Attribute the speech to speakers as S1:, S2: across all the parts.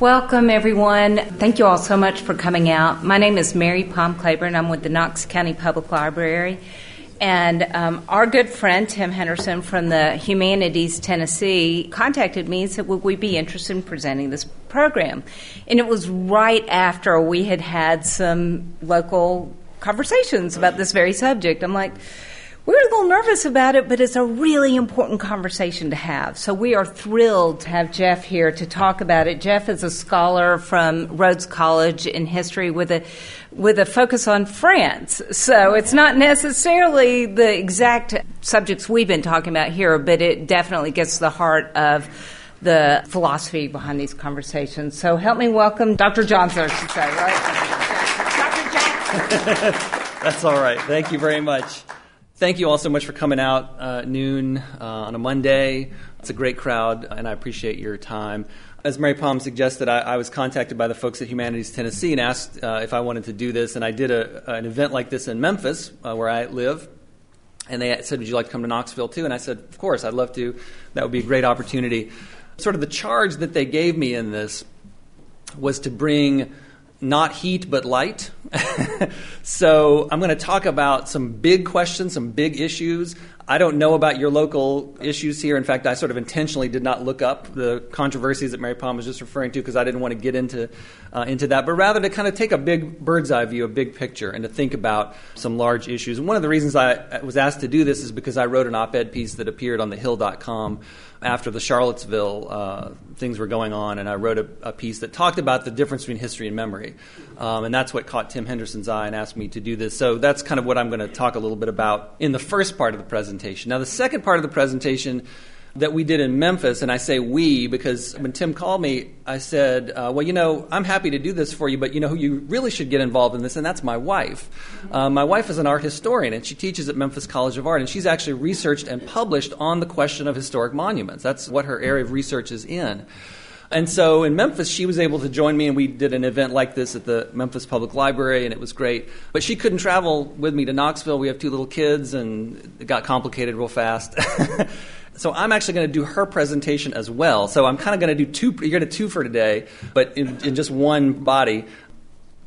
S1: Welcome, everyone. Thank you all so much for coming out. My name is Mary Pom Claiborne. I'm with the Knox County Public Library. And um, our good friend Tim Henderson from the Humanities Tennessee contacted me and said, Would we be interested in presenting this program? And it was right after we had had some local conversations about this very subject. I'm like, we're a little nervous about it, but it's a really important conversation to have. So we are thrilled to have Jeff here to talk about it. Jeff is a scholar from Rhodes College in history with a with a focus on France. So it's not necessarily the exact subjects we've been talking about here, but it definitely gets to the heart of the philosophy behind these conversations. So help me welcome Dr. Jackson, I should say,
S2: right? Dr. Jackson. That's all right. Thank you very much. Thank you all so much for coming out uh, noon uh, on a Monday. It's a great crowd, and I appreciate your time. As Mary Pom suggested, I, I was contacted by the folks at Humanities Tennessee and asked uh, if I wanted to do this, and I did a, an event like this in Memphis, uh, where I live. And they said, Would you like to come to Knoxville too? And I said, Of course, I'd love to. That would be a great opportunity. Sort of the charge that they gave me in this was to bring not heat but light. so I'm going to talk about some big questions, some big issues. I don't know about your local issues here. In fact, I sort of intentionally did not look up the controversies that Mary Pom was just referring to because I didn't want to get into uh, into that, but rather to kind of take a big bird's eye view, a big picture, and to think about some large issues. And one of the reasons I was asked to do this is because I wrote an op-ed piece that appeared on thehill.com after the Charlottesville uh, things were going on, and I wrote a, a, piece that talked about the difference between history and memory. Um, and that's what caught Tim Henderson's eye and asked me to do this. So that's kind of what I'm going to talk a little bit about in the first part of the presentation. Now, the second part of the presentation that we did in Memphis, and I say we because when Tim called me, I said, uh, "Well, you know, I'm happy to do this for you, but you know who you really should get involved in this, and that's my wife. Uh, my wife is an art historian, and she teaches at Memphis College of Art, and she's actually researched and published on the question of historic monuments. That's what her area of research is in." And so in Memphis, she was able to join me, and we did an event like this at the Memphis Public Library, and it was great. But she couldn't travel with me to Knoxville. We have two little kids, and it got complicated real fast. so I'm actually going to do her presentation as well. So I'm kind of going to do two. You're going to two for today, but in, in, just one body.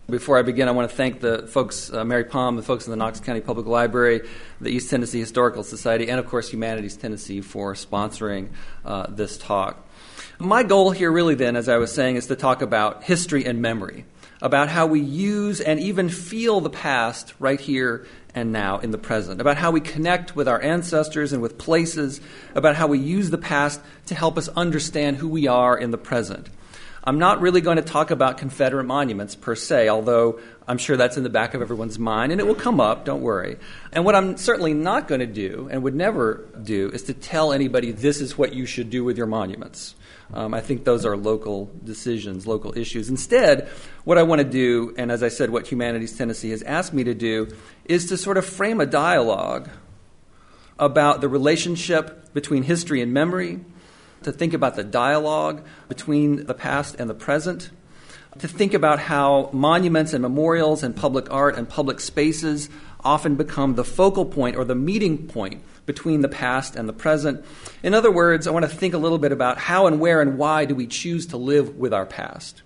S2: Before I begin, I want to thank the folks, uh, Mary Pom, the folks in the Knox County Public Library, the East Tennessee Historical Society, and of course Humanities Tennessee for sponsoring uh, this talk. My goal here, really, then, as I was saying, is to talk about history and memory, about how we use and even feel the past right here and now in the present, about how we connect with our ancestors and with places, about how we use the past to help us understand who we are in the present. I'm not really going to talk about Confederate monuments per se, although I'm sure that's in the back of everyone's mind and it will come up, don't worry. And what I'm certainly not going to do and would never do is to tell anybody this is what you should do with your monuments. Um, I think those are local decisions, local issues. Instead, what I want to do, and as I said, what Humanities Tennessee has asked me to do, is to sort of frame a dialogue about the relationship between history and memory, to think about the dialogue between the past and the present, to think about how monuments and memorials and public art and public spaces often become the focal point or the meeting point between the past and the present. In other words, I want to think a little bit about how and where and why do we choose to live with our past.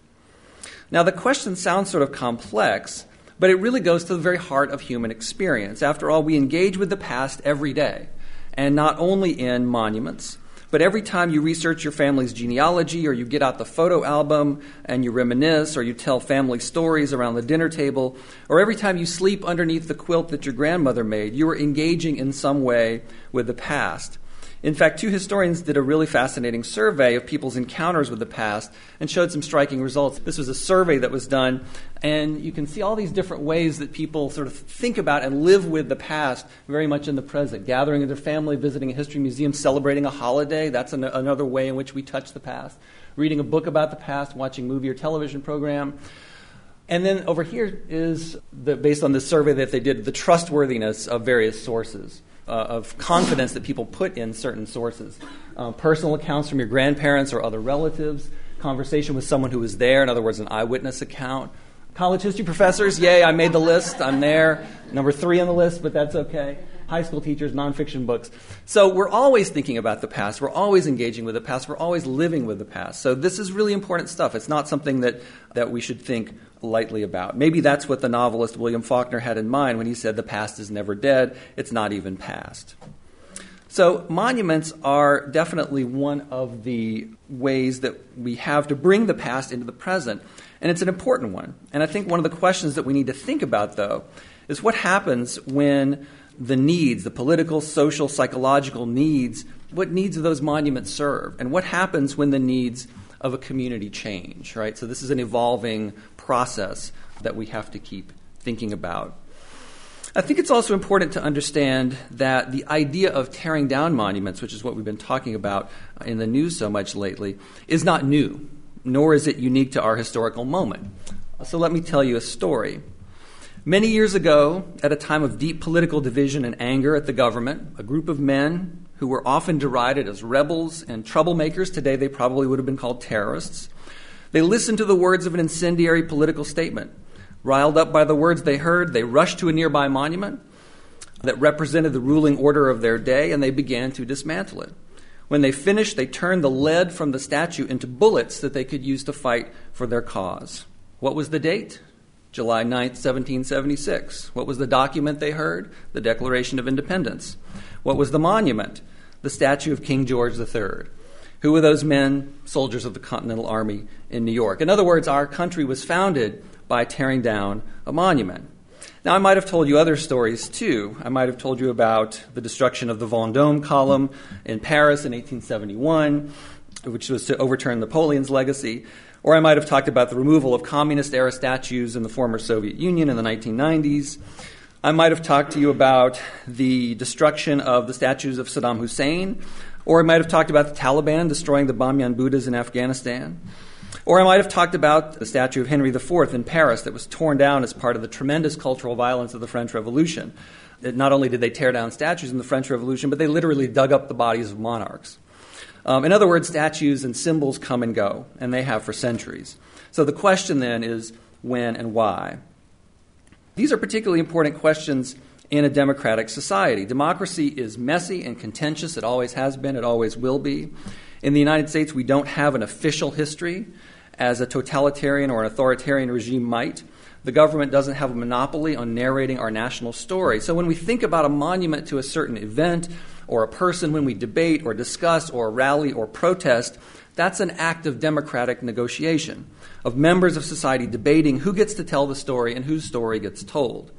S2: Now, the question sounds sort of complex, but it really goes to the very heart of human experience. After all, we engage with the past every day, and not only in monuments, but every time you research your family's genealogy, or you get out the photo album and you reminisce, or you tell family stories around the dinner table, or every time you sleep underneath the quilt that your grandmother made, you are engaging in some way with the past. In fact, two historians did a really fascinating survey of people's encounters with the past and showed some striking results. This was a survey that was done, and you can see all these different ways that people sort of think about and live with the past very much in the present. Gathering with their family, visiting a history museum, celebrating a holiday, that's an- another way in which we touch the past. Reading a book about the past, watching a movie or television program. And then over here is, the, based on the survey that they did, the trustworthiness of various sources uh, of confidence that people put in certain sources. Uh, personal accounts from your grandparents or other relatives, conversation with someone who was there, in other words, an eyewitness account. College history professors, yay, I made the list, I'm there. Number three on the list, but that's okay. high school teachers, nonfiction books. So we're always thinking about the past. We're always engaging with the past. We're always living with the past. So this is really important stuff. It's not something that, that we should think lightly about. Maybe that's what the novelist William Faulkner had in mind when he said the past is never dead, it's not even past. So, monuments are definitely one of the ways that we have to bring the past into the present. And it's an important one. And I think one of the questions that we need to think about, though, is what happens when the needs, the political, social, psychological needs, what needs do those monuments serve? And what happens when the needs of a community change, right? So, this is an evolving process that we have to keep thinking about. I think it's also important to understand that the idea of tearing down monuments, which is what we've been talking about in the news so much lately, is not new, nor is it unique to our historical moment. So let me tell you a story. Many years ago, at a time of deep political division and anger at the government, a group of men who were often derided as rebels and troublemakers, today they probably would have been called terrorists, they listened to the words of an incendiary political statement Riled up by the words they heard, they rushed to a nearby monument that represented the ruling order of their day and they began to dismantle it. When they finished, they turned the lead from the statue into bullets that they could use to fight for their cause. What was the date? July 9, 1776. What was the document they heard? The Declaration of Independence. What was the monument? The statue of King George III. Who were those men, soldiers of the Continental Army in New York? In other words, our country was founded by tearing down a monument. Now, I might have told you other stories too. I might have told you about the destruction of the Vendôme column in Paris in 1871, which was to overturn Napoleon's legacy. Or I might have talked about the removal of communist era statues in the former Soviet Union in the 1990s. I might have talked to you about the destruction of the statues of Saddam Hussein. Or I might have talked about the Taliban destroying the Bamyan Buddhas in Afghanistan. Or I might have talked about the statue of Henry IV in Paris that was torn down as part of the tremendous cultural violence of the French Revolution. It, not only did they tear down statues in the French Revolution, but they literally dug up the bodies of monarchs. Um, in other words, statues and symbols come and go, and they have for centuries. So the question then is when and why? These are particularly important questions in a democratic society. Democracy is messy and contentious. It always has been, it always will be. In the United States, we don't have an official history as a totalitarian or an authoritarian regime might. The government doesn't have a monopoly on narrating our national story. So when we think about a monument to a certain event or a person, when we debate or discuss or rally or protest, that's an act of democratic negotiation, of members of society debating who gets to tell the story and whose story gets told.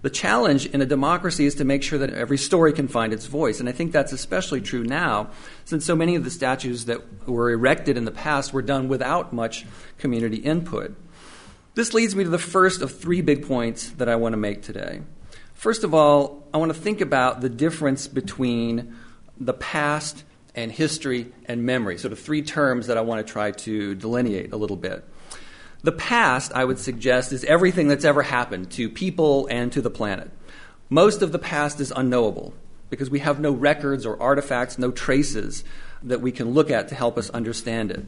S2: The challenge in a democracy is to make sure that every story can find its voice. And I think that's especially true now, since so many of the statues that were erected in the past were done without much community input. This leads me to the first of three big points that I want to make today. First of all, I want to think about the difference between the past and history and memory, sort of three terms that I want to try to delineate a little bit. The past, I would suggest, is everything that's ever happened to people and to the planet. Most of the past is unknowable because we have no records or artifacts, no traces that we can look at to help us understand it.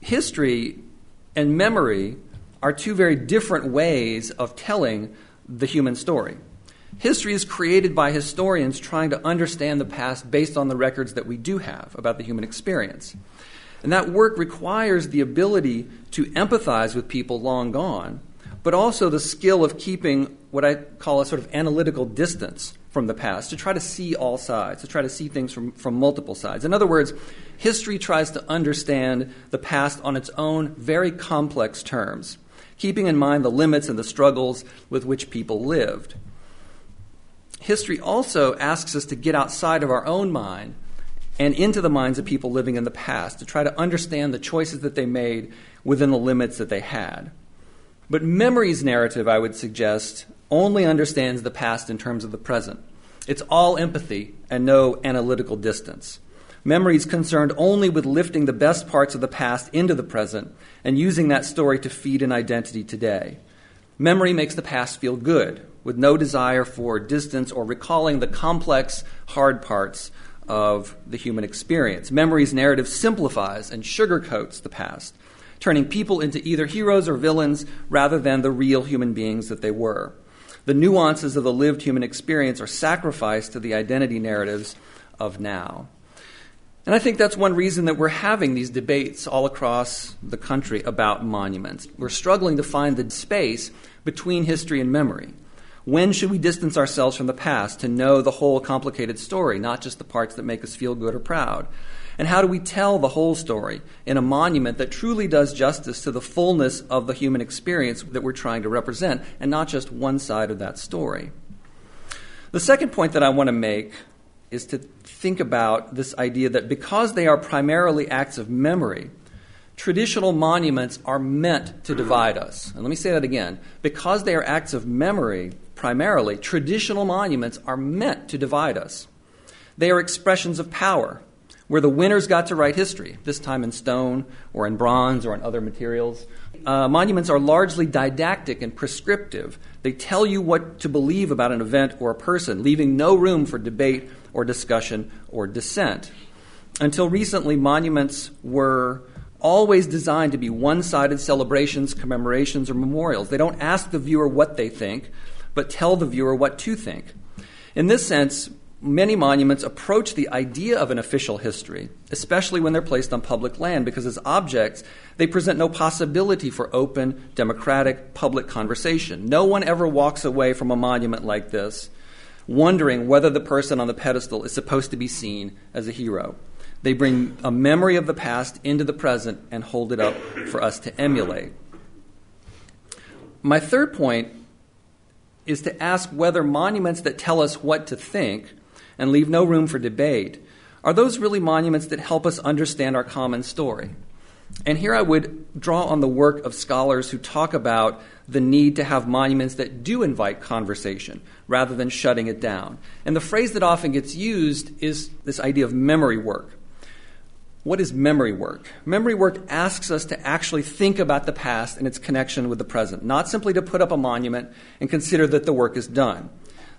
S2: History and memory are two very different ways of telling the human story. History is created by historians trying to understand the past based on the records that we do have about the human experience. And that work requires the ability to empathize with people long gone, but also the skill of keeping what I call a sort of analytical distance from the past, to try to see all sides, to try to see things from, from multiple sides. In other words, history tries to understand the past on its own very complex terms, keeping in mind the limits and the struggles with which people lived. History also asks us to get outside of our own mind and into the minds of people living in the past to try to understand the choices that they made within the limits that they had. But memory's narrative, I would suggest, only understands the past in terms of the present. It's all empathy and no analytical distance. Memory is concerned only with lifting the best parts of the past into the present and using that story to feed an identity today. Memory makes the past feel good, with no desire for distance or recalling the complex, hard parts of the human experience. Memory's narrative simplifies and sugarcoats the past, turning people into either heroes or villains rather than the real human beings that they were. The nuances of the lived human experience are sacrificed to the identity narratives of now. And I think that's one reason that we're having these debates all across the country about monuments. We're struggling to find the space between history and memory. When should we distance ourselves from the past to know the whole complicated story, not just the parts that make us feel good or proud? And how do we tell the whole story in a monument that truly does justice to the fullness of the human experience that we're trying to represent, and not just one side of that story? The second point that I want to make is to think about this idea that because they are primarily acts of memory, traditional monuments are meant to divide us. And let me say that again. Because they are acts of memory, primarily, traditional monuments are meant to divide us. They are expressions of power, where the winners got to write history, this time in stone or in bronze or in other materials. Uh, monuments are largely didactic and prescriptive. They tell you what to believe about an event or a person, leaving no room for debate or discussion or dissent. Until recently, monuments were always designed to be one sided celebrations, commemorations, or memorials. They don't ask the viewer what they think, but tell the viewer what to think. In this sense, many monuments approach the idea of an official history, especially when they're placed on public land, because as objects, they present no possibility for open, democratic, public conversation. No one ever walks away from a monument like this wondering whether the person on the pedestal is supposed to be seen as a hero. They bring a memory of the past into the present and hold it up for us to emulate. My third point is to ask whether monuments that tell us what to think and leave no room for debate are those really monuments that help us understand our common story? And here I would draw on the work of scholars who talk about the need to have monuments that do invite conversation rather than shutting it down. And the phrase that often gets used is this idea of memory work. What is memory work? Memory work asks us to actually think about the past and its connection with the present, not simply to put up a monument and consider that the work is done,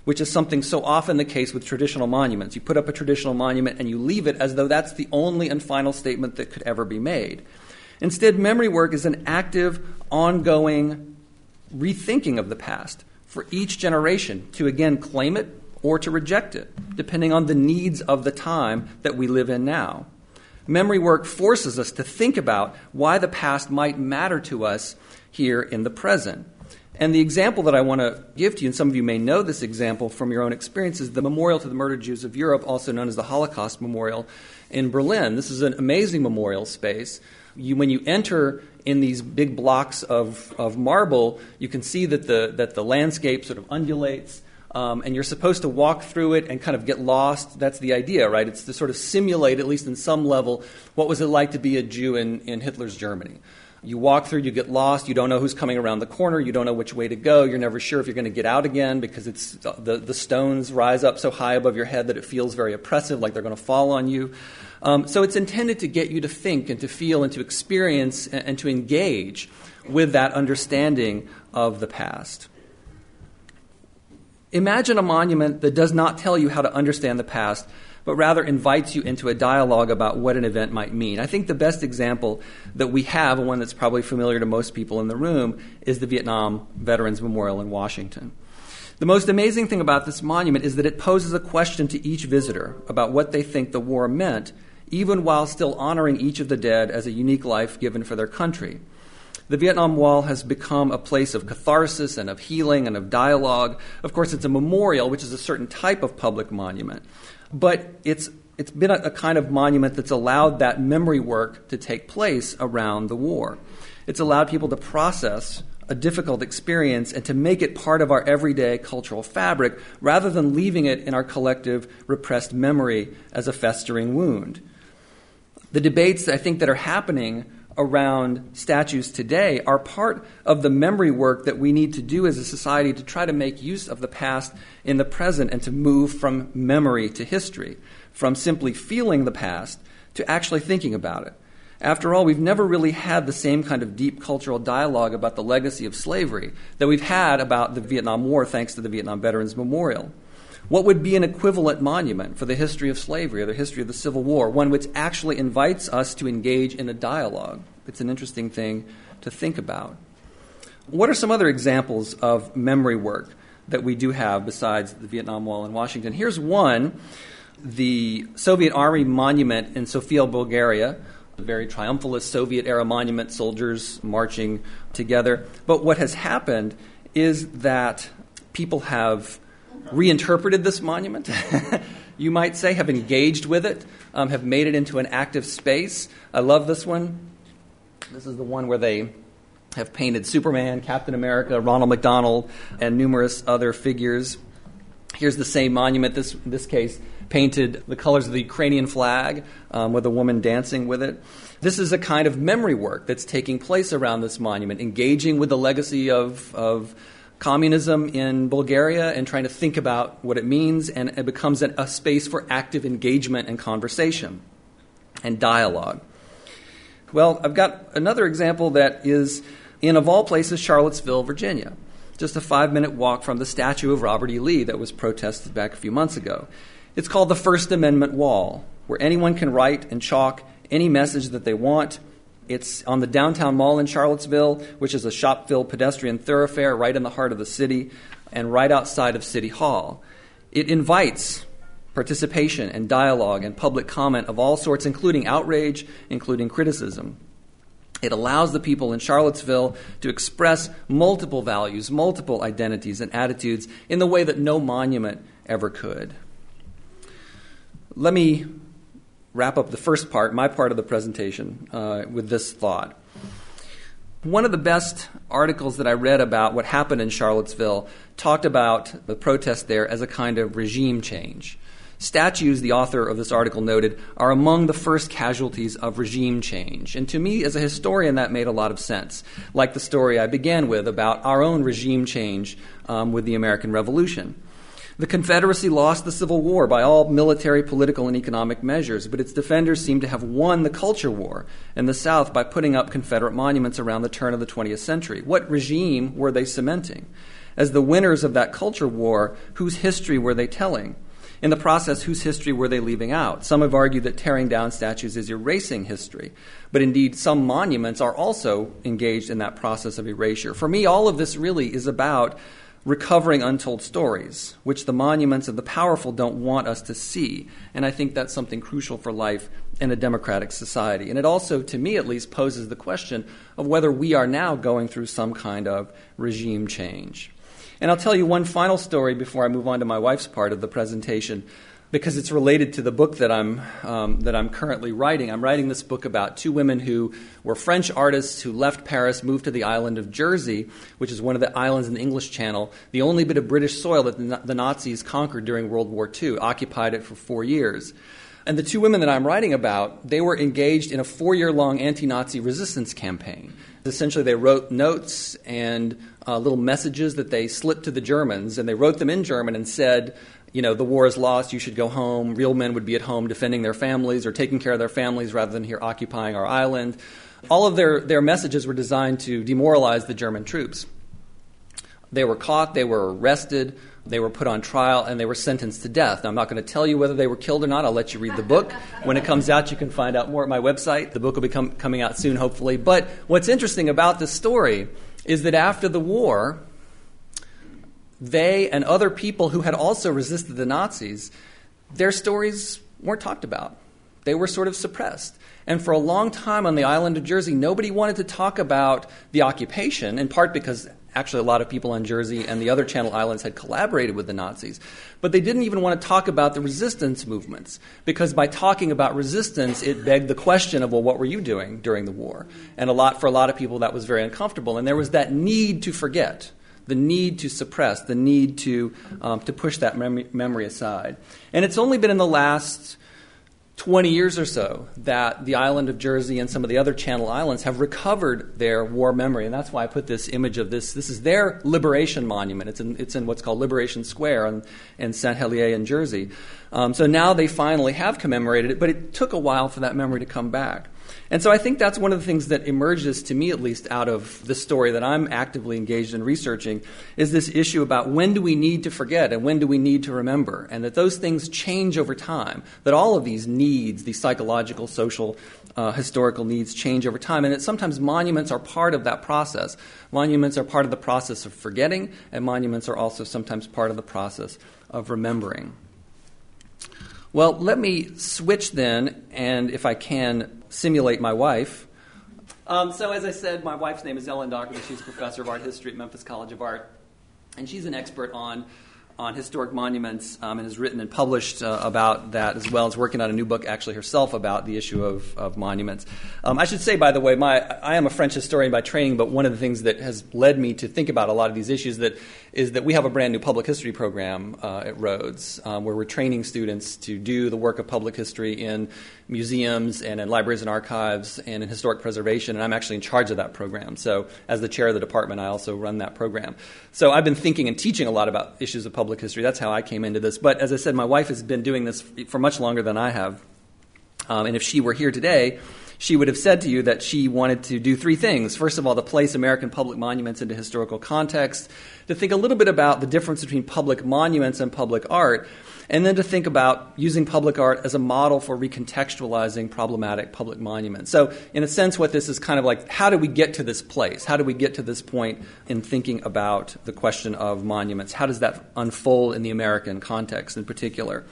S2: which is something so often the case with traditional monuments. You put up a traditional monument and you leave it as though that's the only and final statement that could ever be made. Instead, memory work is an active, ongoing rethinking of the past for each generation to again claim it or to reject it, depending on the needs of the time that we live in now. Memory work forces us to think about why the past might matter to us here in the present. And the example that I want to give to you, and some of you may know this example from your own experience, is the Memorial to the Murdered Jews of Europe, also known as the Holocaust Memorial in Berlin. This is an amazing memorial space. You, when you enter in these big blocks of, of marble, you can see that the, that the landscape sort of undulates. Um, and you're supposed to walk through it and kind of get lost. That's the idea, right? It's to sort of simulate, at least in some level, what was it like to be a Jew in, in Hitler's Germany. You walk through, you get lost, you don't know who's coming around the corner, you don't know which way to go, you're never sure if you're going to get out again because it's, the, the stones rise up so high above your head that it feels very oppressive, like they're going to fall on you. Um, so it's intended to get you to think and to feel and to experience and, and to engage with that understanding of the past. Imagine a monument that does not tell you how to understand the past, but rather invites you into a dialogue about what an event might mean. I think the best example that we have, and one that's probably familiar to most people in the room, is the Vietnam Veterans Memorial in Washington. The most amazing thing about this monument is that it poses a question to each visitor about what they think the war meant even while still honoring each of the dead as a unique life given for their country. The Vietnam Wall has become a place of catharsis and of healing and of dialogue. Of course, it's a memorial, which is a certain type of public monument, but it's it's been a, a, kind of monument that's allowed that memory work to take place around the war. It's allowed people to process a difficult experience and to make it part of our everyday cultural fabric rather than leaving it in our collective repressed memory as a festering wound. The debates I think that are happening around statues today are part of the memory work that we need to do as a society to try to make use of the past in the present and to move from memory to history, from simply feeling the past to actually thinking about it. After all, we've never really had the same kind of deep cultural dialogue about the legacy of slavery that we've had about the Vietnam War thanks to the Vietnam Veterans Memorial. What would be an equivalent monument for the history of slavery or the history of the Civil War? One which actually invites us to engage in a dialogue. It's an interesting thing to think about. What are some other examples of memory work that we do have besides the Vietnam Wall in Washington. Here's one the Soviet Army monument in Sofia, Bulgaria. A very triumphalist Soviet era monument, soldiers marching together. But what has happened is that people have reinterpreted this monument. you might say, have engaged with it, um, have made it into an active space. I love this one. This is the one where they have painted Superman, Captain America, Ronald McDonald, and numerous other figures. Here's the same monument, this, in this case, painted the colors of the Ukrainian flag um, with a woman dancing with it. This is a kind of memory work that's taking place around this monument, engaging with the legacy of, of communism in Bulgaria and trying to think about what it means, and it becomes a, a space for active engagement and conversation and dialogue. Well, I've got another example that is in, of all places, Charlottesville, Virginia. Just a five minute walk from the statue of Robert E. Lee that was protested back a few months ago. It's called the First Amendment Wall, where anyone can write and chalk any message that they want it's on the downtown mall in Charlottesville, which is a shop filled pedestrian thoroughfare right in the heart of the city and right outside of City Hall. It invites participation and dialogue and public comment of all sorts, including outrage, including criticism. It allows the people in Charlottesville to express multiple values, multiple identities, and attitudes in the way that no monument ever could. Let me wrap up the first part, my part of the presentation, uh, with this thought. One of the best articles that I read about what happened in Charlottesville talked about the protest there as a kind of regime change. Statues, the author of this article noted, are among the first casualties of regime change. And to me, as a historian, that made a lot of sense. Like the story I began with about our own regime change um, with the American Revolution. The Confederacy lost the Civil War by all military, political, and economic measures, but its defenders seem to have won the culture war in the South by putting up Confederate monuments around the turn of the 20th century. What regime were they cementing? As the winners of that culture war, whose history were they telling? In the process, whose history were they leaving out? Some have argued that tearing down statues is erasing history, but indeed, some monuments are also engaged in that process of erasure. For me, all of this really is about recovering untold stories, which the monuments of the powerful don't want us to see. And I think that's something crucial for life in a democratic society. And it also, to me at least, poses the question of whether we are now going through some kind of regime change. And I'll tell you one final story before I move on to my wife's part of the presentation because it's related to the book that I'm, um, that I'm currently writing. I'm writing this book about two women who were French artists who left Paris, moved to the island of Jersey, which is one of the islands in the English Channel, the only bit of British soil that the, Nazis conquered during World War II, occupied it for four years. And the two women that I'm writing about, they were engaged in a four year long anti Nazi resistance campaign. Essentially, they wrote notes and uh, little messages that they slipped to the Germans, and they wrote them in German and said, you know, the war is lost, you should go home. Real men would be at home defending their families or taking care of their families rather than here occupying our island. All of their, their messages were designed to demoralize the German troops. They were caught, they were arrested, they were put on trial, and they were sentenced to death. Now, I'm not going to tell you whether they were killed or not. I'll let you read the book. When it comes out, you can find out more at my website. The book will be com- coming out soon, hopefully. But what's interesting about this story is that after the war, they and other people who had also resisted the Nazis, their stories weren't talked about. They were sort of suppressed. And for a long time on the island of Jersey, nobody wanted to talk about the occupation, in part because actually a lot of people on Jersey and the other Channel Islands had collaborated with the Nazis. But they didn't even want to talk about the resistance movements, because by talking about resistance, it begged the question of, well, what were you doing during the war? And a lot, for a lot of people, that was very uncomfortable. And there was that need to forget the need to suppress, the need to, um, to push that mem- memory aside. And it's only been in the last 20 years or so that the island of Jersey and some of the other Channel Islands have recovered their war memory. And that's why I put this image of this. This is their liberation monument. It's in, it's in what's called Liberation Square in, in St. Helier in Jersey. Um, so now they finally have commemorated it, but it took a while for that memory to come back. And so I think that's one of the things that emerges, to me at least, out of the story that I'm actively engaged in researching is this issue about when do we need to forget and when do we need to remember, and that those things change over time, that all of these needs, these psychological, social, uh, historical needs change over time, and that sometimes monuments are part of that process. Monuments are part of the process of forgetting, and monuments are also sometimes part of the process of remembering. Well, let me switch then, and if I can, simulate my wife. Um, so, as I said, my wife's name is Ellen Daugherty. She's professor of art history at Memphis College of Art, and she's an expert on on historic monuments um, and has written and published uh, about that as well as working on a new book actually herself about the issue of, of monuments. Um, I should say, by the way, my, I am a French historian by training, but one of the things that has led me to think about a lot of these issues that is that we have a brand new public history program uh, at Rhodes um, where we're training students to do the work of public history in museums and in libraries and archives and in historic preservation, and I'm actually in charge of that program. So, as the chair of the department, I also run that program. So, I've been thinking and teaching a lot about issues of public history. That's how I came into this. But as I said, my wife has been doing this for much longer than I have. Um, and if she were here today, she would have said to you that she wanted to do three things. First of all, to place American public monuments into historical context, to think a little bit about the difference between public monuments and public art, and then to think about using public art as a model for recontextualizing problematic public monuments. So, in a sense, what this is kind of like how do we get to this place? How do we get to this point in thinking about the question of monuments? How does that unfold in the American context in particular?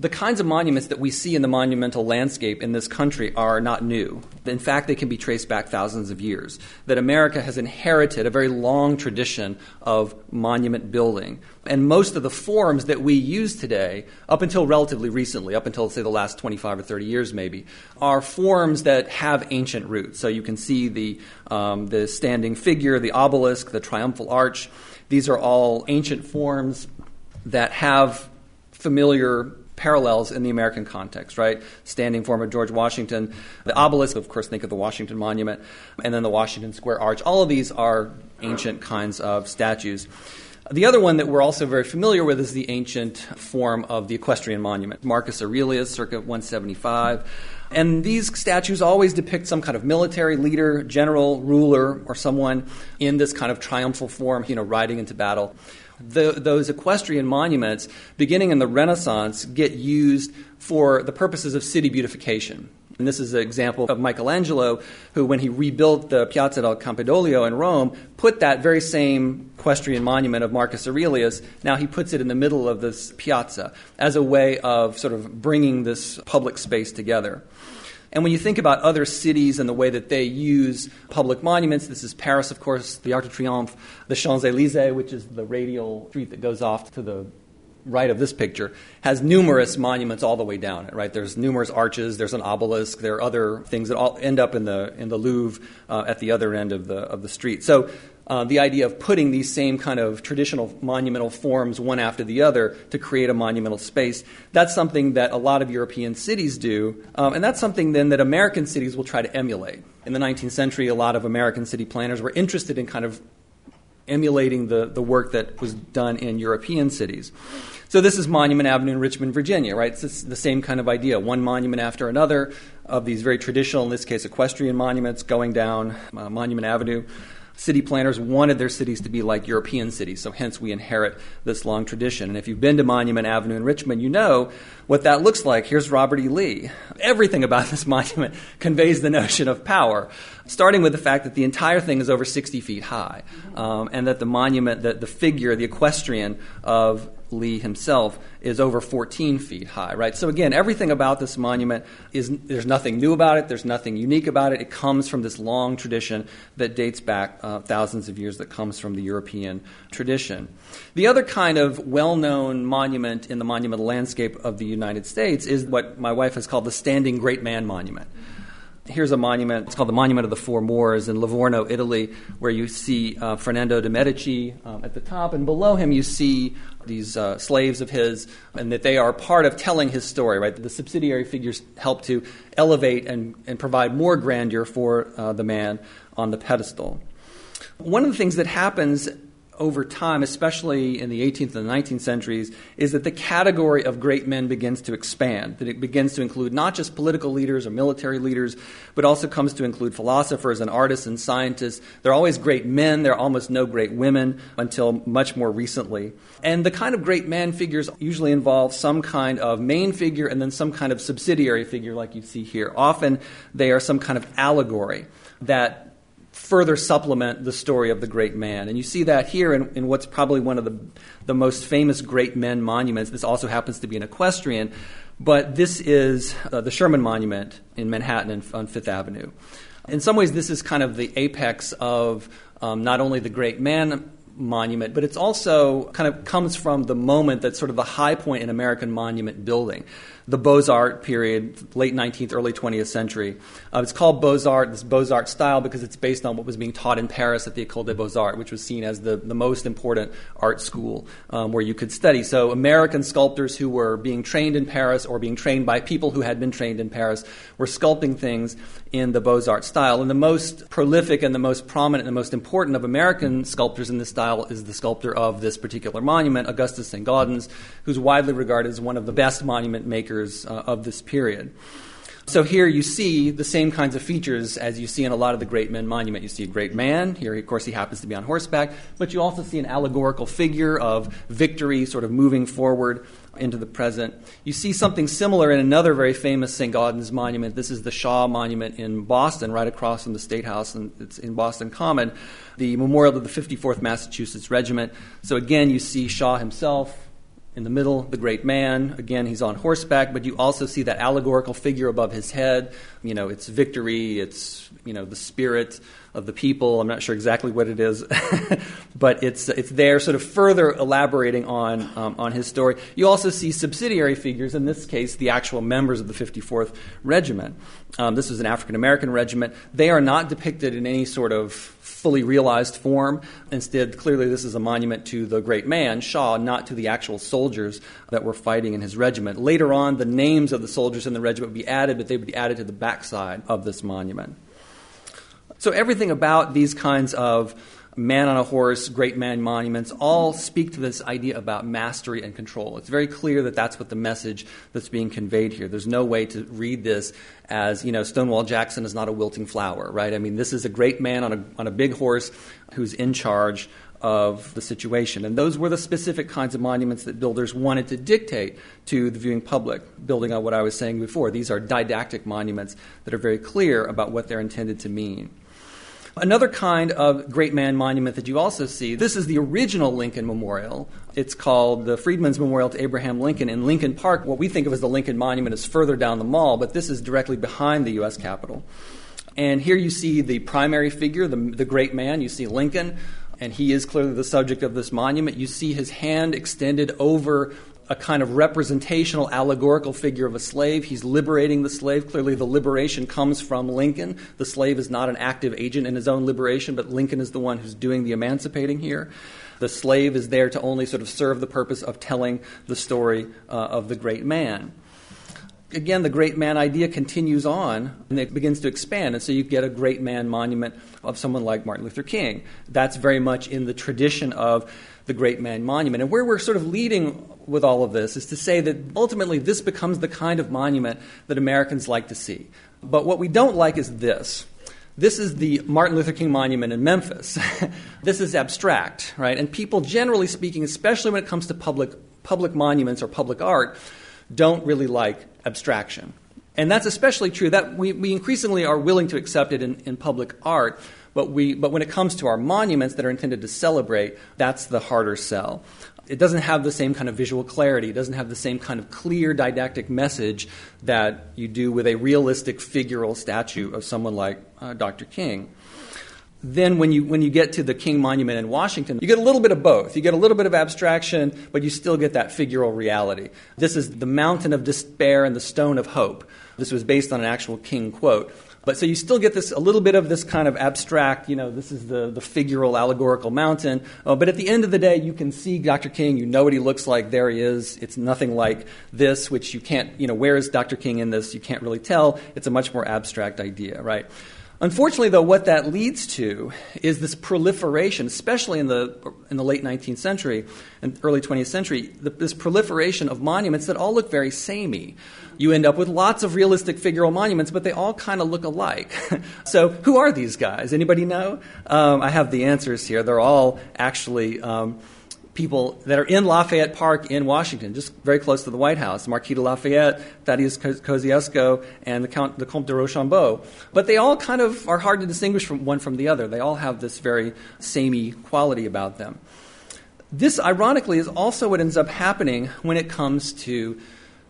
S2: The kinds of monuments that we see in the monumental landscape in this country are not new. In fact, they can be traced back thousands of years. That America has inherited a very long tradition of monument building. And most of the forms that we use today, up until relatively recently, up until, say, the last 25 or 30 years maybe, are forms that have ancient roots. So you can see the, um, the standing figure, the obelisk, the triumphal arch. These are all ancient forms that have familiar parallels in the American context, right? Standing form of George Washington, the obelisk, of course, think of the Washington Monument, and then the Washington Square Arch. All of these are ancient kinds of statues. The other one that we're also very familiar with is the ancient form of the equestrian monument, Marcus Aurelius, circa 175. And these statues always depict some kind of military leader, general, ruler, or someone in this kind of triumphal form, you know, riding into battle the, those equestrian monuments, beginning in the Renaissance, get used for the purposes of city beautification. And this is an example of Michelangelo, who, when he rebuilt the Piazza del Campidoglio in Rome, put that very same equestrian monument of Marcus Aurelius, now he puts it in the middle of this piazza as a way of sort of bringing this public space together. And when you think about other cities and the way that they use public monuments, this is Paris, of course, the Arc de Triomphe, the Champs Elysees, which is the radial street that goes off to the right of this picture, has numerous monuments all the way down it. Right, there's numerous arches, there's an obelisk, there are other things that all end up in the in the Louvre uh, at the other end of the of the street. So uh, the idea of putting these same kind of traditional monumental forms one after the other to create a monumental space. That's something that a lot of European cities do, um, and that's something then that American cities will try to emulate. In the 19th century, a lot of American city planners were interested in kind of emulating the, the work that was done in European cities. So this is Monument Avenue in Richmond, Virginia, right? It's the same kind of idea. One monument after another of these very traditional, in this case, equestrian monuments going down uh, Monument Avenue. City planners wanted their cities to be like European cities, so hence we inherit this long tradition. And if you've been to Monument Avenue in Richmond, you know what that looks like. Here's Robert E. Lee. Everything about this monument conveys the notion of power, starting with the fact that the entire thing is over 60 feet high, um, and that the monument, that the figure, the equestrian of Lee himself is over 14 feet high, right? So again, everything about this monument is there's nothing new about it, there's nothing unique about it. It comes from this long tradition that dates back uh, thousands of years that comes from the European tradition. The other kind of well-known monument in the monumental landscape of the United States is what my wife has called the Standing Great Man Monument here's a monument. It's called the Monument of the Four Moors in Livorno, Italy, where you see uh, Fernando de' Medici um, at the top, and below him you see these uh, slaves of his, and that they are part of telling his story. Right, the subsidiary figures help to elevate and, and provide more grandeur for uh, the man on the pedestal. One of the things that happens over time, especially in the 18th and 19th centuries, is that the category of great men begins to expand. That it begins to include not just political leaders or military leaders, but also comes to include philosophers and artists and scientists. There are always great men, there are almost no great women until much more recently. And the kind of great man figures usually involve some kind of main figure and then some kind of subsidiary figure, like you see here. Often they are some kind of allegory that further supplement the story of the great man. And you see that here in, in, what's probably one of the, the most famous great men monuments. This also happens to be an equestrian, but this is uh, the Sherman Monument in Manhattan on Fifth Avenue. In some ways, this is kind of the apex of um, not only the great man monument, but it's also kind of comes from the moment that's sort of the high point in American monument building the Beaux-Arts period, late 19th, early 20th century. Uh, it's called Beaux-Arts, this Beaux-Arts style, because it's based on what was being taught in Paris at the École des Beaux-Arts, which was seen as the, the most important art school um, where you could study. So American sculptors who were being trained in Paris or being trained by people who had been trained in Paris were sculpting things in the Beaux-Arts style. And the most prolific and the most prominent and the most important of American sculptors in this style is the sculptor of this particular monument, Augustus St. Gaudens, who's widely regarded as one of the best monument makers uh, of this period. So here you see the same kinds of features as you see in a lot of the great men monument. You see a great man. Here, of course, he happens to be on horseback. But you also see an allegorical figure of victory sort of moving forward into the present. You see something similar in another very famous St. Gaudens monument. This is the Shaw Monument in Boston, right across from the State House, and it's in Boston Common, the memorial to the 54th Massachusetts Regiment. So again, you see Shaw himself in the middle, the great man. Again, he's on horseback, but you also see that allegorical figure above his head. You know, it's victory, it's, you know, the spirit of the people. I'm not sure exactly what it is, but it's, it's there sort of further elaborating on, um, on his story. You also see subsidiary figures, in this case, the actual members of the 54th Regiment. Um, this was an African American regiment. They are not depicted in any sort of fully realized form. Instead, clearly, this is a monument to the great man, Shaw, not to the actual soldiers that were fighting in his regiment. Later on, the names of the soldiers in the regiment would be added, but they would be added to the backside of this monument. So, everything about these kinds of man on a horse, great man monuments, all speak to this idea about mastery and control. It's very clear that that's what the message that's being conveyed here. There's no way to read this as, you know, Stonewall Jackson is not a wilting flower, right? I mean, this is a great man on a, on a big horse who's in charge of the situation. And those were the specific kinds of monuments that builders wanted to dictate to the viewing public, building on what I was saying before. These are didactic monuments that are very clear about what they're intended to mean. Another kind of great man monument that you also see, this is the original Lincoln Memorial. It's called the Freedmen's Memorial to Abraham Lincoln in Lincoln Park. What we think of as the Lincoln Monument is further down the mall, but this is directly behind the U.S. Capitol. And here you see the primary figure, the, the great man. You see Lincoln, and he is clearly the subject of this monument. You see his hand extended over a kind of representational, allegorical figure of a slave. He's liberating the slave. Clearly, the liberation comes from Lincoln. The slave is not an active agent in his own liberation, but Lincoln is the one who's doing the emancipating here. The slave is there to only sort of serve the purpose of telling the story uh, of the great man. Again, the great man idea continues on and it begins to expand. And so you get a great man monument of someone like Martin Luther King. That's very much in the tradition of the Great Man Monument. And where we're sort of leading with all of this is to say that ultimately this becomes the kind of monument that Americans like to see. But what we don't like is this. This is the Martin Luther King Monument in Memphis. this is abstract, right? And people, generally speaking, especially when it comes to public, public monuments or public art, don't really like abstraction. And that's especially true. That we, we increasingly are willing to accept it in, in public art, but, we, but when it comes to our monuments that are intended to celebrate, that's the harder sell. It doesn't have the same kind of visual clarity. It doesn't have the same kind of clear didactic message that you do with a realistic figural statue of someone like uh, Dr. King then when you when you get to the King Monument in Washington, you get a little bit of both. You get a little bit of abstraction, but you still get that figural reality. This is the mountain of despair and the stone of hope. This was based on an actual King quote. But so you still get this a little bit of this kind of abstract, you know, this is the, the figural, allegorical mountain. Uh, but at the end of the day, you can see Dr. King. You know what he looks like. There he is. It's nothing like this, which you can't, you know, where is Dr. King in this? You can't really tell. It's a much more abstract idea, right? Unfortunately, though, what that leads to is this proliferation, especially in the, in the late 19th century and early 20th century, the, this proliferation of monuments that all look very samey. You end up with lots of realistic figural monuments, but they all kind of look alike. so, who are these guys? Anybody know? Um, I have the answers here. They're all actually. Um, people that are in Lafayette Park in Washington, just very close to the White House, Marquis de Lafayette, Thaddeus Kosciuszko, and the, Count, the Comte de Rochambeau. But they all kind of are hard to distinguish from one from the other. They all have this very samey quality about them. This, ironically, is also what ends up happening when it comes to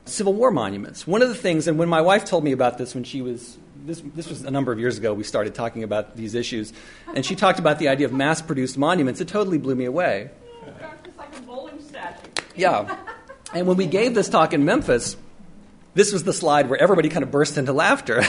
S2: Civil War monuments. One of the things, and when my wife told me about this when she was this, this was a number of years ago we started talking about these issues, and she talked about the idea of mass produced monuments. It totally blew me away. Yeah. And when we gave this talk in Memphis, this was the slide where everybody kind of burst into laughter.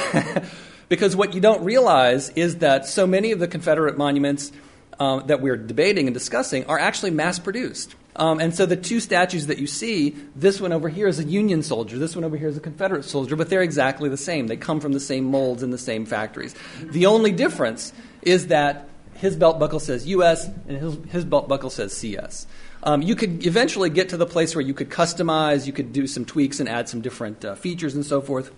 S2: because what you don't realize is that so many of the Confederate monuments um, that we're debating and discussing are actually mass produced. Um, and so the two statues that you see, this one over here is a Union soldier, this one over here is a Confederate soldier, but they're exactly the same. They come from the same molds in the same factories. The only difference is that his belt buckle says US and his, his belt buckle says CS. Um, you could eventually get to the place where you could customize, you could do some tweaks and add some different uh, features and so forth.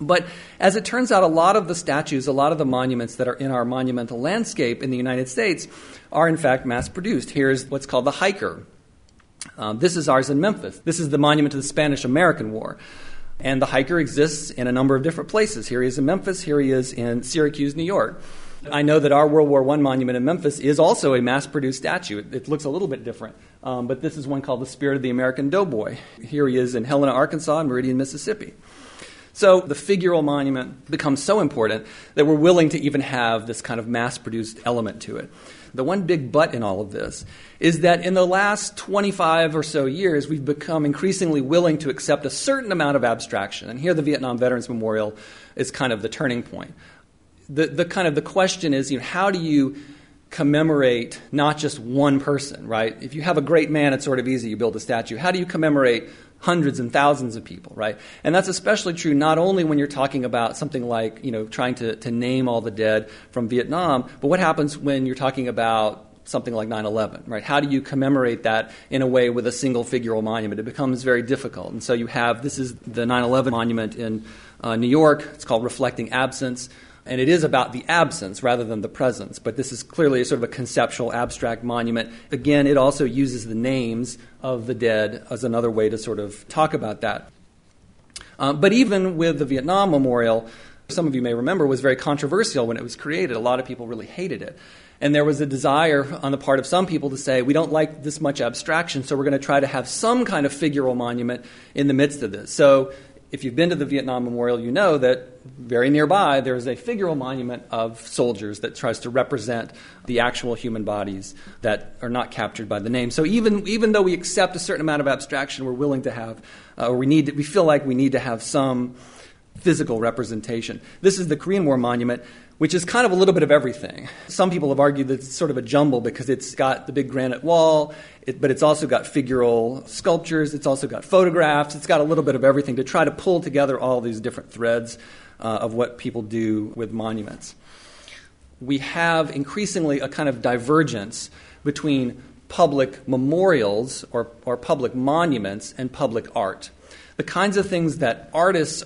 S2: But as it turns out, a lot of the statues, a lot of the monuments that are in our monumental landscape in the United States are in fact mass produced. Here's what's called the hiker. Um, this is ours in Memphis. This is the monument to the Spanish American War. And the hiker exists in a number of different places. Here he is in Memphis, here he is in Syracuse, New York. I know that our World War I monument in Memphis is also a mass produced statue. It, it, looks a little bit different, um, but this is one called the Spirit of the American Doughboy. Here he is in Helena, Arkansas, and Meridian, Mississippi. So the figural monument becomes so important that we're willing to even have this kind of mass produced element to it. The one big but in all of this is that in the last 25 or so years, we've become increasingly willing to accept a certain amount of abstraction. And here the Vietnam Veterans Memorial is kind of the turning point the, the kind of the question is, you know, how do you commemorate not just one person, right? If you have a great man, it's sort of easy. You build a statue. How do you commemorate hundreds and thousands of people, right? And that's especially true not only when you're talking about something like, you know, trying to, to name all the dead from Vietnam, but what happens when you're talking about something like 9 11, right? How do you commemorate that in a way with a single figural monument? It becomes very difficult. And so you have this is the 9 11 monument in uh, New York. It's called Reflecting Absence. And it is about the absence rather than the presence. But this is clearly sort of a conceptual, abstract monument. Again, it also uses the names of the dead as another way to sort of talk about that. Uh, but even with the Vietnam Memorial, some of you may remember, was very controversial when it was created. A lot of people really hated it. And there was a desire on the part of some people to say, we don't like this much abstraction, so we're going to try to have some kind of figural monument in the midst of this. So if you've been to the Vietnam Memorial, you know that very nearby there is a figural monument of soldiers that tries to represent the actual human bodies that are not captured by the name. So even, even though we accept a certain amount of abstraction, we're willing to have, uh, or we, need to, we feel like we need to have some physical representation. This is the Korean War monument which is kind of a little bit of everything. Some people have argued that it's sort of a jumble because it's got the big granite wall, it, but it's also got figural sculptures, it's also got photographs, it's got a little bit of everything to try to pull together all these different threads uh, of what people do with monuments. We have increasingly a kind of divergence between public memorials or, or public monuments and public art. The kinds of things that artists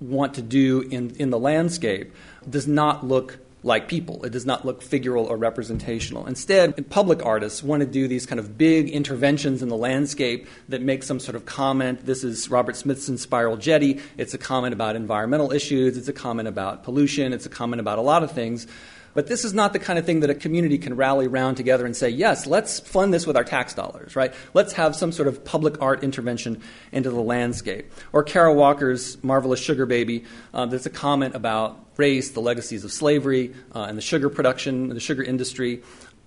S2: want to do in, in the landscape does not look like people. It does not look figural or representational. Instead, public artists want to do these kind of big interventions in the landscape that make some sort of comment. This is Robert Smithson's Spiral Jetty. It's a comment about environmental issues, it's a comment about pollution, it's a comment about a lot of things. But this is not the kind of thing that a community can rally around together and say, yes, let's fund this with our tax dollars, right? Let's have some sort of public art intervention into the landscape. Or Kara Walker's marvelous Sugar Baby, uh, there's a comment about race, the legacies of slavery, uh, and the sugar production, the sugar industry.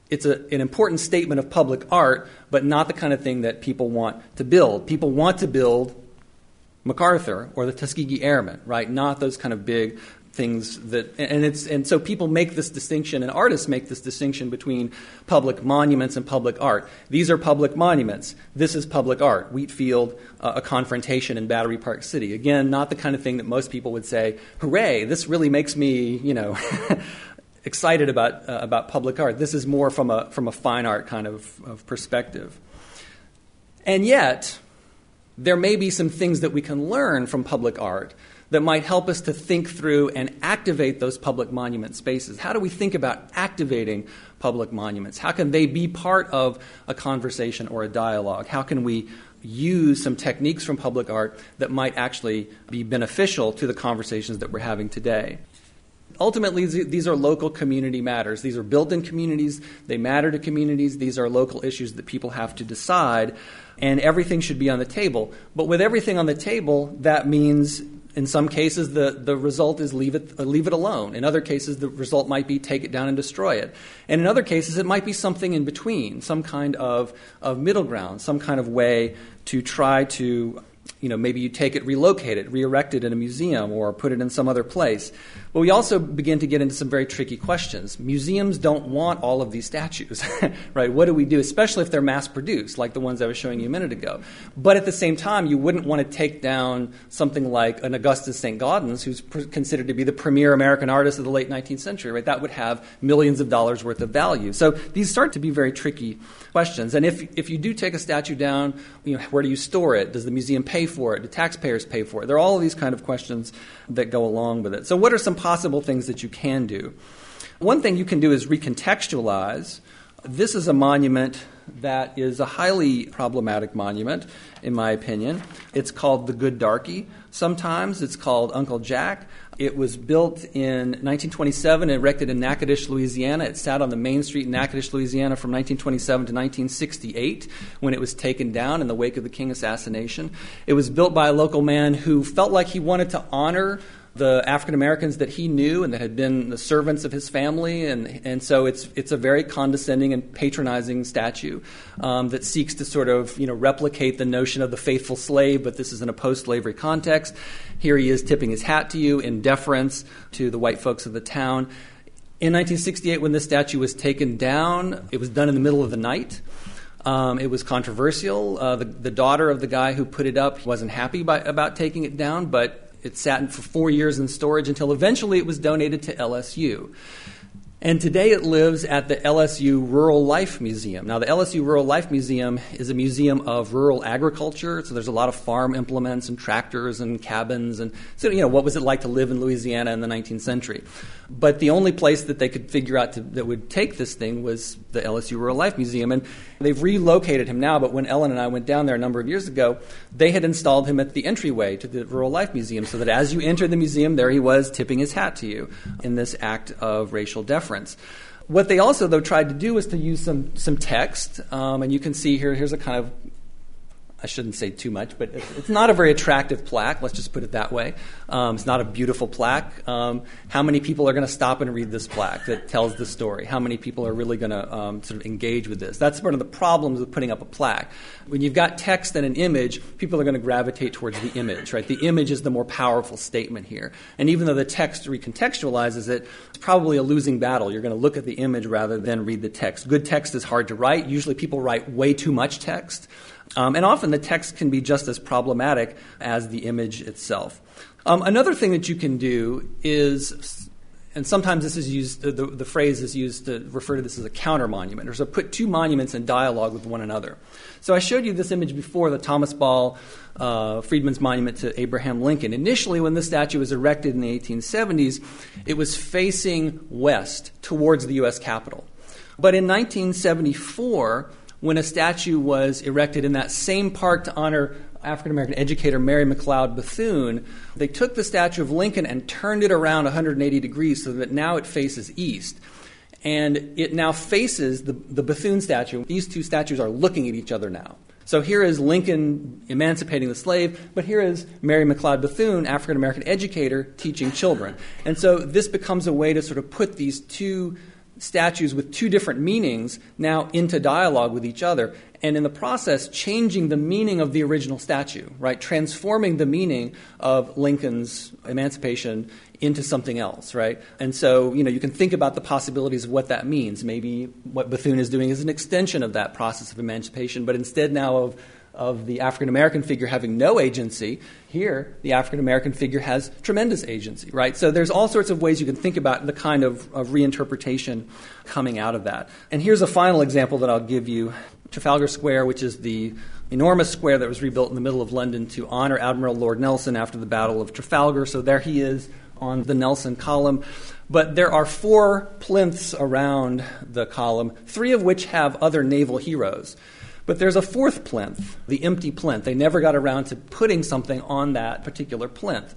S2: It's a, an important statement of public art, but not the kind of thing that people want to build. People want to build MacArthur or the Tuskegee Airmen, right? Not those kind of big things that and it's and so people make this distinction and artists make this distinction between public monuments and public art. These are public monuments. This is public art. Wheatfield uh, a confrontation in battery park city. Again not the kind of thing that most people would say hooray this really makes me you know excited about uh, about public art. This is more from a from a fine art kind of, of perspective. And yet there may be some things that we can learn from public art that might help us to think through and activate those public monument spaces. How do we think about activating public monuments? How can they be part of a conversation or a dialogue? How can we use some techniques from public art that might actually be beneficial to the conversations that we're having today? Ultimately, these are local community matters. These are built in communities, they matter to communities, these are local issues that people have to decide, and everything should be on the table. But with everything on the table, that means in some cases, the, the result is leave it, uh, leave it alone. In other cases, the result might be take it down and destroy it. And in other cases, it might be something in between, some kind of, of middle ground, some kind of way to try to you know, maybe you take it, relocate it, re-erect it in a museum, or put it in some other place. But we also begin to get into some very tricky questions. Museums don't want all of these statues, right? What do we do, especially if they're mass-produced, like the ones I was showing you a minute ago? But at the same time, you wouldn't want to take down something like an Augustus St. Gaudens, who's pr- considered to be the premier American artist of the late 19th century, right? That would have millions of dollars worth of value. So these start to be very tricky questions. And if, if you do take a statue down, you know, where do you store it? Does the museum pay for it? Do taxpayers pay for it? There are all these kind of questions that go along with it. So, what are some possible things that you can do? One thing you can do is recontextualize. This is a monument that is a highly problematic monument, in my opinion. It's called the Good Darky. Sometimes it's called Uncle Jack. It was built in 1927 and erected in Natchitoches, Louisiana. It sat on the main street in Natchitoches, Louisiana from 1927 to 1968 when it was taken down in the wake of the King assassination. It was built by a local man who felt like he wanted to honor the African Americans that he knew and that had been the servants of his family, and, and so it's, it's a very condescending and patronizing statue um, that seeks to sort of you know, replicate the notion of the faithful slave, but this is in a post slavery context. Here he is tipping his hat to you in deference to the white folks of the town. In 1968, when this statue was taken down, it was done in the middle of the night. Um, it was controversial. Uh, the, the, daughter of the guy who put it up wasn't happy by, about taking it down, but it sat for four years in storage until eventually it was donated to LSU. And today it lives at the LSU Rural Life Museum. Now, the LSU Rural Life Museum is a museum of rural agriculture, so there's a lot of farm implements and tractors and cabins. And so, you know, what was it like to live in Louisiana in the 19th century? But the only place that they could figure out to, that would take this thing was the LSU Rural Life Museum. And they've relocated him now, but when Ellen and I went down there a number of years ago, they had installed him at the entryway to the Rural Life Museum so that as you enter the museum, there he was tipping his hat to you in this act of racial deference. What they also, though, tried to do was to use some, some text, um, and you can see here, here's a kind of I shouldn't say too much, but it's not a very attractive plaque. Let's just put it that way. Um, it's not a beautiful plaque. Um, how many people are going to stop and read this plaque that tells the story? How many people are really going to um, sort of engage with this? That's one of the problems with putting up a plaque. When you've got text and an image, people are going to gravitate towards the image, right? The image is the more powerful statement here. And even though the text recontextualizes it, it's probably a losing battle. You're going to look at the image rather than read the text. Good text is hard to write. Usually people write way too much text. Um, and often the text can be just as problematic as the image itself. Um, another thing that you can do is, and sometimes this is used, the, the phrase is used to refer to this as a counter monument, or so put two monuments in dialogue with one another. So I showed you this image before, the Thomas Ball uh, Freedmen's Monument to Abraham Lincoln. Initially, when this statue was erected in the 1870s, it was facing west towards the U.S. Capitol. But in 1974, when a statue was erected in that same park to honor African American educator Mary McLeod Bethune, they took the statue of Lincoln and turned it around 180 degrees so that now it faces east. And it now faces the, the Bethune statue. These two statues are looking at each other now. So here is Lincoln emancipating the slave, but here is Mary McLeod Bethune, African American educator, teaching children. And so this becomes a way to sort of put these two statues with two different meanings now into dialogue with each other, and in the process, changing the meaning of the original statue, right? Transforming the meaning of Lincoln's emancipation into something else, right? And so, you know, you can think about the possibilities of what that means. Maybe what Bethune is doing is an extension of that process of emancipation, but instead now of of the African American figure having no agency. Here, the African American figure has tremendous agency, right? So there's all sorts of ways you can think about the kind of, of reinterpretation coming out of that. And here's a final example that I'll give you Trafalgar Square, which is the enormous square that was rebuilt in the middle of London to honor Admiral Lord Nelson after the Battle of Trafalgar. So there he is on the Nelson column. But there are four plinths around the column, three of which have other naval heroes. But there's a fourth plinth, the empty plinth. They never got around to putting something on that particular plinth.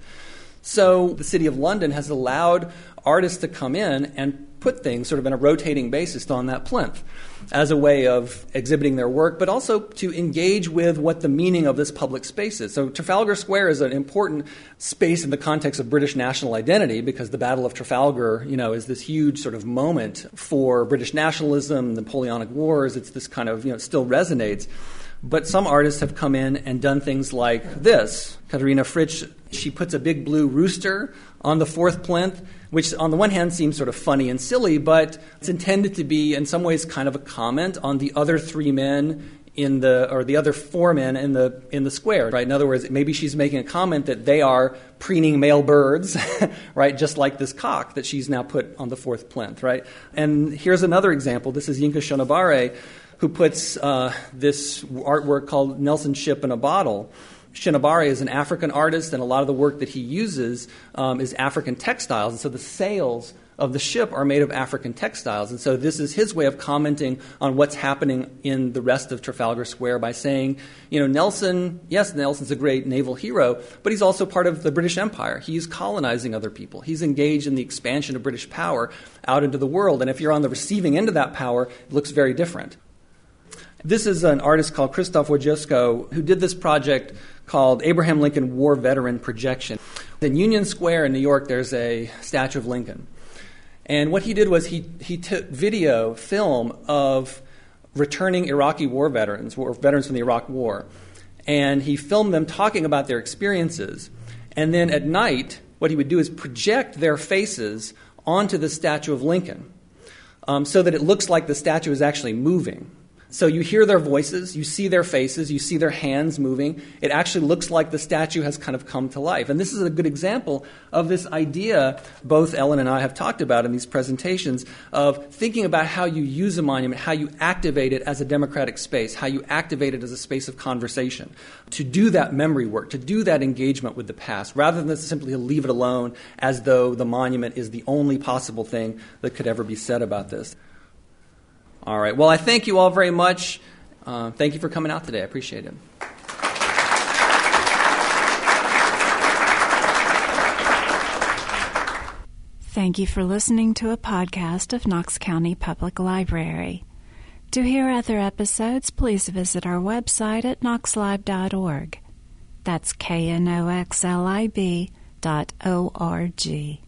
S2: So the City of London has allowed artists to come in and put things sort of in a rotating basis on that plinth as a way of exhibiting their work, but also to engage with what the meaning of this public space is. So Trafalgar Square is an important space in the context of British national identity because the Battle of Trafalgar, you know, is this huge sort of moment for British nationalism, the Napoleonic Wars. It's this kind of, you know, still resonates. But some artists have come in and done things like this. Katharina Fritsch, she puts a big blue rooster on the fourth plinth, which on the one hand seems sort of funny and silly, but it's intended to be in some ways kind of a comment on the other three men in the or the other four men in the in the square right? In other words maybe she's making a comment that they are preening male birds right? Just like this cock that she's now put on the fourth plinth right? And here's another example. This is Yinka Shonibare who puts uh, this artwork called Nelson Ship in a Bottle Shonibare is an African artist, and a lot of the work that he uses um, is African textiles. And so the sails of the ship are made of African textiles. And so this is his way of commenting on what's happening in the rest of Trafalgar Square by saying, you know, Nelson, yes, Nelson's a great naval hero, but he's also part of the British Empire. He's colonizing other people. He's engaged in the expansion of British power out into the world. And if you're on the receiving end of that power, it looks very different. This is an artist called Christoph Wodiczko who did this project called Abraham Lincoln War Veteran Projection. In Union Square in New York, there's a statue of Lincoln. And what he did was he, he took video, film of returning Iraqi war veterans, or veterans from the Iraq War, and he filmed them talking about their experiences. And then at night, what he would do is project their faces onto the statue of Lincoln um, so that it looks like the statue is actually moving. So you hear their voices, you see their faces, you see their hands moving. It actually looks like the statue has kind of come to life. And this is a good example of this idea both Ellen and I have talked about in these presentations of thinking about how you use a monument, how you activate it as a democratic space, how you activate it as a space of conversation, to do that memory work, to do that engagement with the past, rather than simply leave it alone as though the monument is the only possible thing that could ever be said about this. All right. Well, I thank you all very much. Uh, thank you for coming out today. I appreciate it.
S3: Thank you for listening to a podcast of Knox County Public Library. To hear other episodes, please visit our website at knoxlib.org. That's K N O X L I B dot O R G.